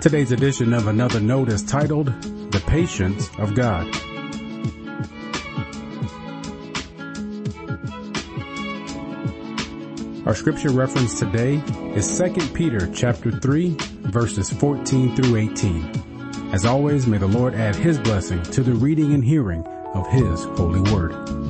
Today's edition of Another Note is titled The Patience of God. Our scripture reference today is 2 Peter chapter 3 verses 14 through 18. As always, may the Lord add his blessing to the reading and hearing of his holy word.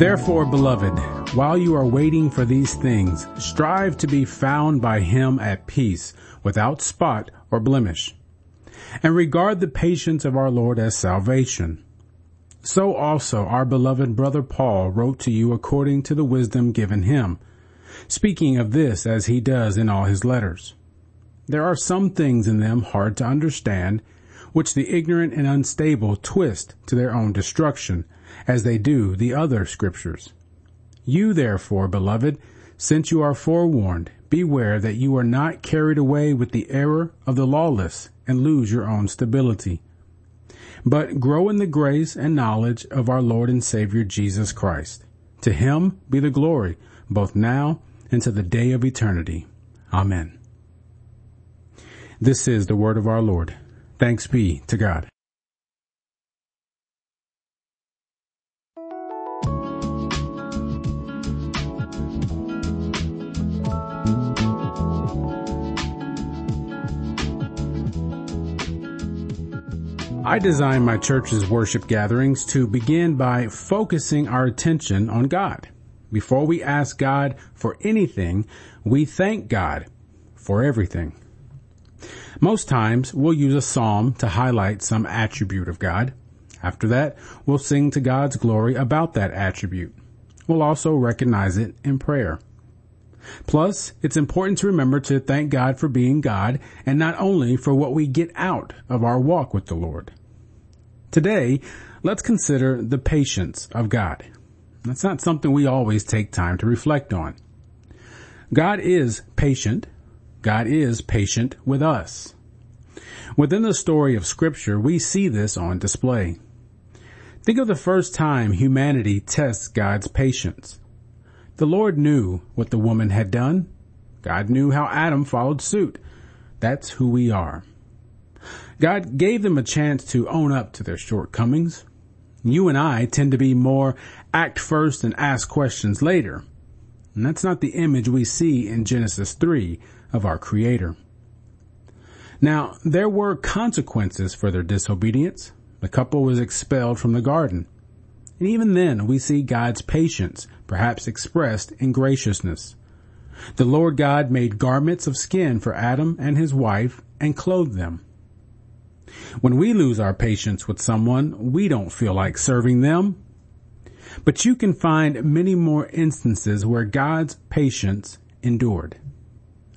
Therefore, beloved, while you are waiting for these things, strive to be found by him at peace, without spot or blemish and regard the patience of our Lord as salvation. So also our beloved brother Paul wrote to you according to the wisdom given him, speaking of this as he does in all his letters. There are some things in them hard to understand, which the ignorant and unstable twist to their own destruction, as they do the other scriptures. You therefore, beloved, since you are forewarned, beware that you are not carried away with the error of the lawless and lose your own stability. But grow in the grace and knowledge of our Lord and Savior Jesus Christ. To him be the glory, both now and to the day of eternity. Amen. This is the word of our Lord. Thanks be to God. I design my church's worship gatherings to begin by focusing our attention on God. Before we ask God for anything, we thank God for everything. Most times we'll use a psalm to highlight some attribute of God. After that, we'll sing to God's glory about that attribute. We'll also recognize it in prayer. Plus, it's important to remember to thank God for being God and not only for what we get out of our walk with the Lord. Today, let's consider the patience of God. That's not something we always take time to reflect on. God is patient. God is patient with us. Within the story of scripture, we see this on display. Think of the first time humanity tests God's patience. The Lord knew what the woman had done. God knew how Adam followed suit. That's who we are. God gave them a chance to own up to their shortcomings. You and I tend to be more act first and ask questions later. And that's not the image we see in Genesis 3 of our Creator. Now, there were consequences for their disobedience. The couple was expelled from the garden. And even then, we see God's patience, perhaps expressed in graciousness. The Lord God made garments of skin for Adam and his wife and clothed them. When we lose our patience with someone, we don't feel like serving them. But you can find many more instances where God's patience endured.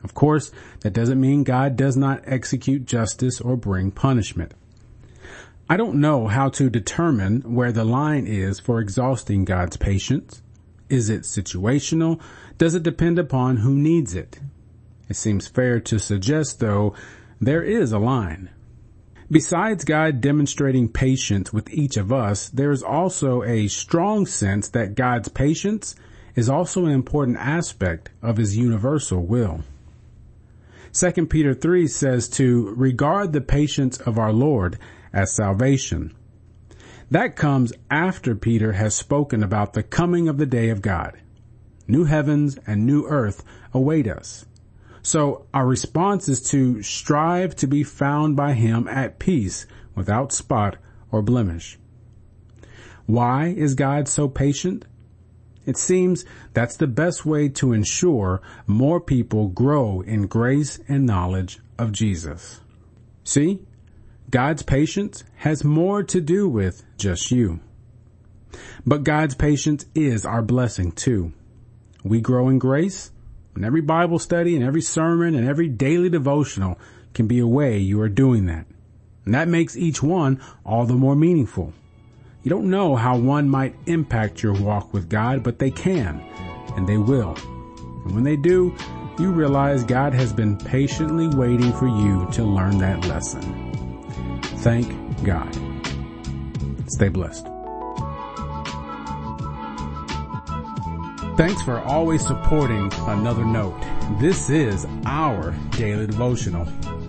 Of course, that doesn't mean God does not execute justice or bring punishment. I don't know how to determine where the line is for exhausting God's patience. Is it situational? Does it depend upon who needs it? It seems fair to suggest, though, there is a line. Besides God demonstrating patience with each of us, there is also a strong sense that God's patience is also an important aspect of his universal will. 2 Peter 3 says to regard the patience of our Lord as salvation. That comes after Peter has spoken about the coming of the day of God. New heavens and new earth await us. So our response is to strive to be found by him at peace without spot or blemish. Why is God so patient? It seems that's the best way to ensure more people grow in grace and knowledge of Jesus. See, God's patience has more to do with just you. But God's patience is our blessing too. We grow in grace, and every Bible study and every sermon and every daily devotional can be a way you are doing that. And that makes each one all the more meaningful. You don't know how one might impact your walk with God, but they can, and they will. And when they do, you realize God has been patiently waiting for you to learn that lesson. Thank God. Stay blessed. Thanks for always supporting Another Note. This is our daily devotional.